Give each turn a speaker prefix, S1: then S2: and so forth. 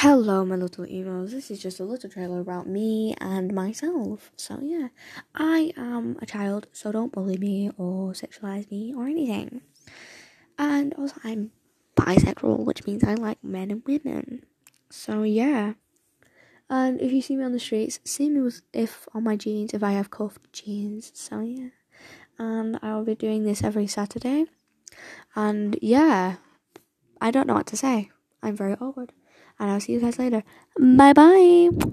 S1: Hello, my little emos. This is just a little trailer about me and myself. So, yeah, I am a child, so don't bully me or sexualize me or anything. And also, I'm bisexual, which means I like men and women. So, yeah. And if you see me on the streets, see me with if on my jeans, if I have cuffed jeans. So, yeah. And I'll be doing this every Saturday. And yeah, I don't know what to say. I'm very awkward and I'll see you guys later. Bye bye.